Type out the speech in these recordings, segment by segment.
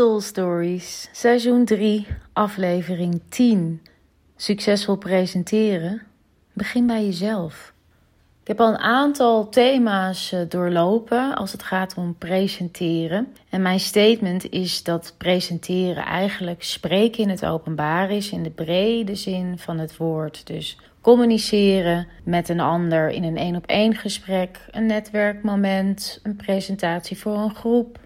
Soul Stories, seizoen 3, aflevering 10. Succesvol presenteren. Begin bij jezelf. Ik heb al een aantal thema's eh, doorlopen als het gaat om presenteren. En mijn statement is dat presenteren eigenlijk spreken in het openbaar is in de brede zin van het woord. Dus communiceren met een ander in een één op één gesprek, een netwerkmoment, een presentatie voor een groep,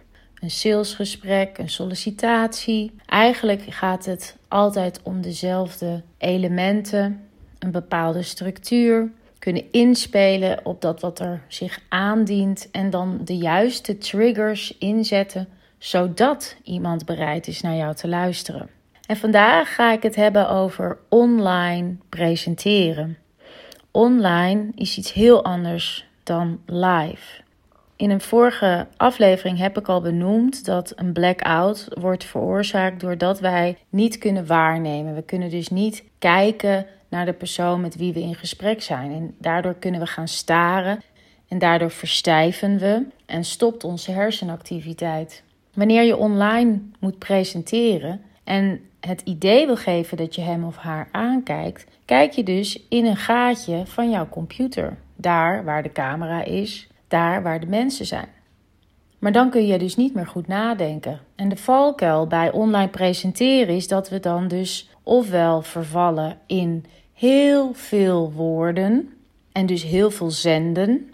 een salesgesprek, een sollicitatie. Eigenlijk gaat het altijd om dezelfde elementen, een bepaalde structuur, kunnen inspelen op dat wat er zich aandient en dan de juiste triggers inzetten zodat iemand bereid is naar jou te luisteren. En vandaag ga ik het hebben over online presenteren. Online is iets heel anders dan live. In een vorige aflevering heb ik al benoemd dat een blackout wordt veroorzaakt doordat wij niet kunnen waarnemen. We kunnen dus niet kijken naar de persoon met wie we in gesprek zijn. En daardoor kunnen we gaan staren en daardoor verstijven we en stopt onze hersenactiviteit. Wanneer je online moet presenteren en het idee wil geven dat je hem of haar aankijkt, kijk je dus in een gaatje van jouw computer. Daar waar de camera is, daar waar de mensen zijn. Maar dan kun je dus niet meer goed nadenken. En de valkuil bij online presenteren is dat we dan dus ofwel vervallen in heel veel woorden en dus heel veel zenden.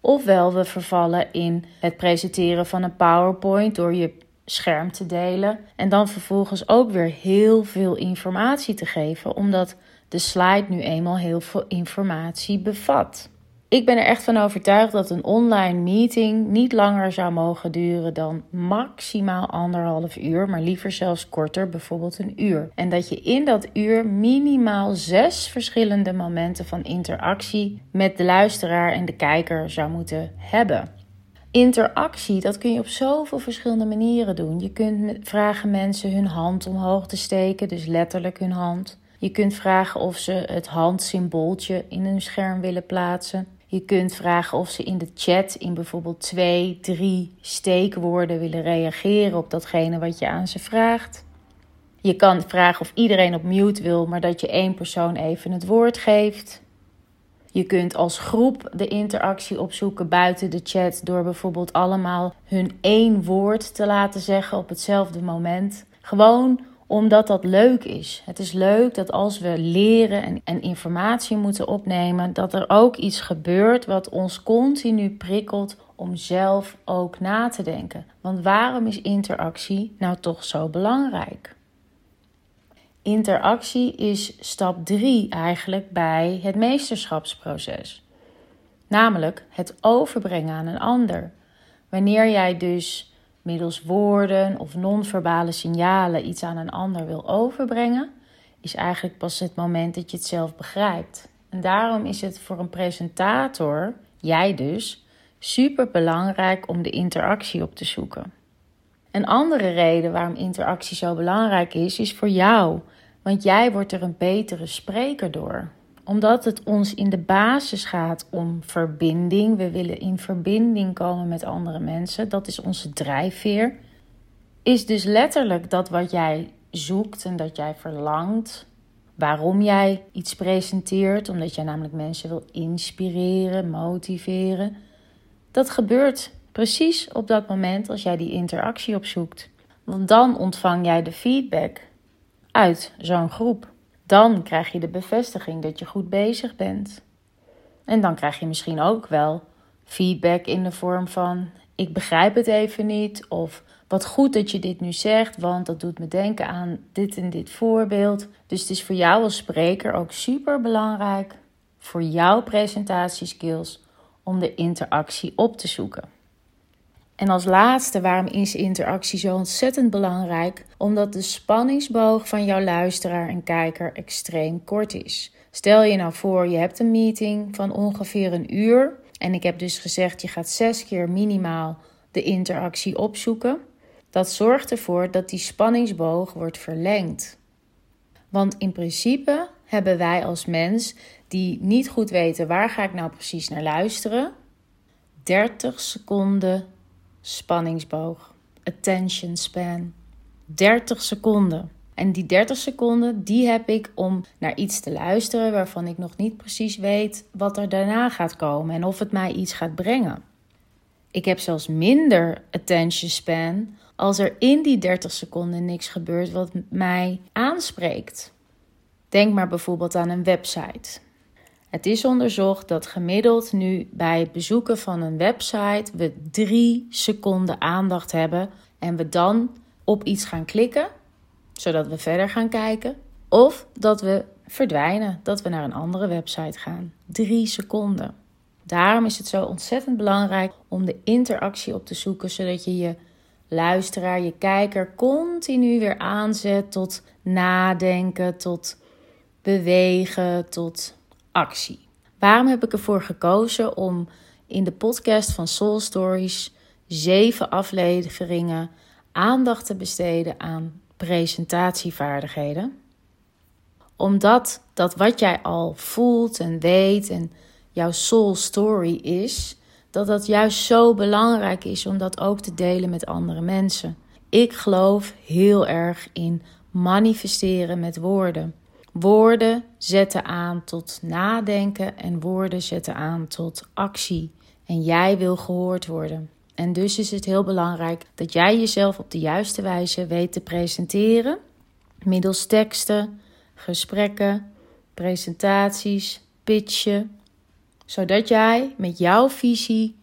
Ofwel we vervallen in het presenteren van een PowerPoint door je scherm te delen en dan vervolgens ook weer heel veel informatie te geven, omdat de slide nu eenmaal heel veel informatie bevat. Ik ben er echt van overtuigd dat een online meeting niet langer zou mogen duren dan maximaal anderhalf uur, maar liever zelfs korter, bijvoorbeeld een uur. En dat je in dat uur minimaal zes verschillende momenten van interactie met de luisteraar en de kijker zou moeten hebben. Interactie, dat kun je op zoveel verschillende manieren doen. Je kunt vragen mensen hun hand omhoog te steken, dus letterlijk hun hand. Je kunt vragen of ze het handsymbooltje in hun scherm willen plaatsen. Je kunt vragen of ze in de chat in bijvoorbeeld twee, drie steekwoorden willen reageren op datgene wat je aan ze vraagt. Je kan vragen of iedereen op mute wil, maar dat je één persoon even het woord geeft. Je kunt als groep de interactie opzoeken buiten de chat door bijvoorbeeld allemaal hun één woord te laten zeggen op hetzelfde moment. Gewoon omdat dat leuk is. Het is leuk dat als we leren en, en, informatie moeten opnemen, dat er ook iets gebeurt wat ons continu prikkelt om zelf ook na te denken. Want waarom is interactie nou toch zo belangrijk? Interactie is stap 3 eigenlijk bij het meesterschapsproces. Namelijk het overbrengen aan een ander. Wanneer jij dus middels woorden of non-verbale signalen iets aan een ander wil overbrengen, is eigenlijk pas het moment dat je het zelf begrijpt. En daarom is het voor een presentator, jij dus, super belangrijk om de interactie op te zoeken. Een andere reden waarom interactie zo belangrijk is, is voor jou, want jij wordt er een betere spreker door omdat het ons in de basis gaat om verbinding. We willen in verbinding komen met andere mensen. Dat is onze drijfveer. Is dus letterlijk dat wat jij zoekt en dat jij verlangt. Waarom jij iets presenteert, omdat jij namelijk mensen wil inspireren, motiveren. Dat gebeurt precies op dat moment als jij die interactie opzoekt. Want dan ontvang jij de feedback uit zo'n groep. Dan krijg je de bevestiging dat je goed bezig bent. En dan krijg je misschien ook wel feedback in de vorm van: Ik begrijp het even niet. Of wat goed dat je dit nu zegt, want dat doet me denken aan dit en dit voorbeeld. Dus het is voor jou als spreker ook super belangrijk voor jouw presentatieskills om de interactie op te zoeken. En als laatste, waarom is interactie zo ontzettend belangrijk? Omdat de spanningsboog van jouw luisteraar en kijker extreem kort is. Stel je nou voor, je hebt een meeting van ongeveer een uur. En ik heb dus gezegd, je gaat zes keer minimaal de interactie opzoeken. Dat zorgt ervoor dat die spanningsboog wordt verlengd. Want in principe hebben wij als mens die niet goed weten waar ga ik nou precies naar luisteren, 30 seconden spanningsboog. attention span. 30 seconden. En die 30 seconden, die heb ik om naar iets te luisteren waarvan ik nog niet precies weet wat er daarna gaat komen en of het mij iets gaat brengen. Ik heb zelfs minder attention span als er in die 30 seconden niks gebeurt wat mij aanspreekt. Denk maar bijvoorbeeld aan een website. Het is onderzocht dat gemiddeld nu bij het bezoeken van een website we drie seconden aandacht hebben en we dan op iets gaan klikken, zodat we verder gaan kijken, of dat we verdwijnen, dat we naar een andere website gaan. Drie seconden. Daarom is het zo ontzettend belangrijk om de interactie op te zoeken, zodat je je luisteraar, je kijker continu weer aanzet tot nadenken, tot bewegen, tot actie. Waarom heb ik ervoor gekozen om in de podcast van Soul Stories zeven afleveringen aandacht te besteden aan presentatievaardigheden? Omdat dat wat jij al voelt en weet en jouw soul story is, dat dat juist zo belangrijk is om dat ook te delen met andere mensen. Ik geloof heel erg in manifesteren met woorden. Woorden zetten aan tot nadenken en woorden zetten aan tot actie. En jij wil gehoord worden. En dus is het heel belangrijk dat jij jezelf op de juiste wijze weet te presenteren. Middels teksten, gesprekken, presentaties, pitchen. Zodat jij met jouw visie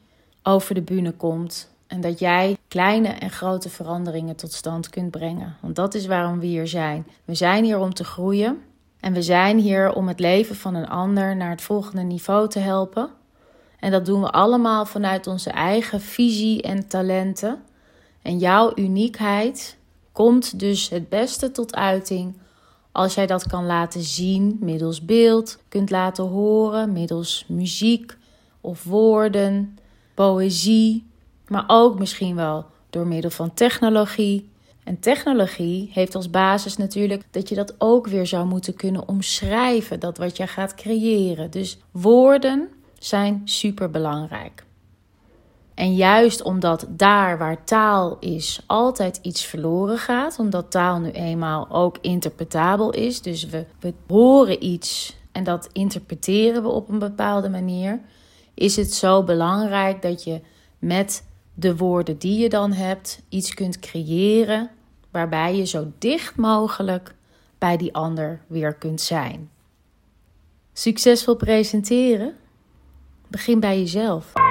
over de bühne komt. En dat jij kleine en grote veranderingen tot stand kunt brengen. Want dat is waarom we hier zijn. We zijn hier om te groeien. En we zijn hier om het leven van een ander naar het volgende niveau te helpen. En dat doen we allemaal vanuit onze eigen visie en talenten. En jouw uniekheid komt dus het beste tot uiting als jij dat kan laten zien middels beeld, kunt laten horen middels muziek of woorden, poëzie, maar ook misschien wel door middel van technologie. En technologie heeft als basis natuurlijk dat je dat ook weer zou moeten kunnen omschrijven, dat wat je gaat creëren. Dus woorden zijn super belangrijk. En juist omdat daar waar taal is altijd iets verloren gaat, omdat taal nu eenmaal ook interpretabel is, dus we, we horen iets en dat interpreteren we op een bepaalde manier, is het zo belangrijk dat je met de woorden die je dan hebt iets kunt creëren waarbij je zo dicht mogelijk bij die ander weer kunt zijn. Succesvol presenteren? Begin bij jezelf.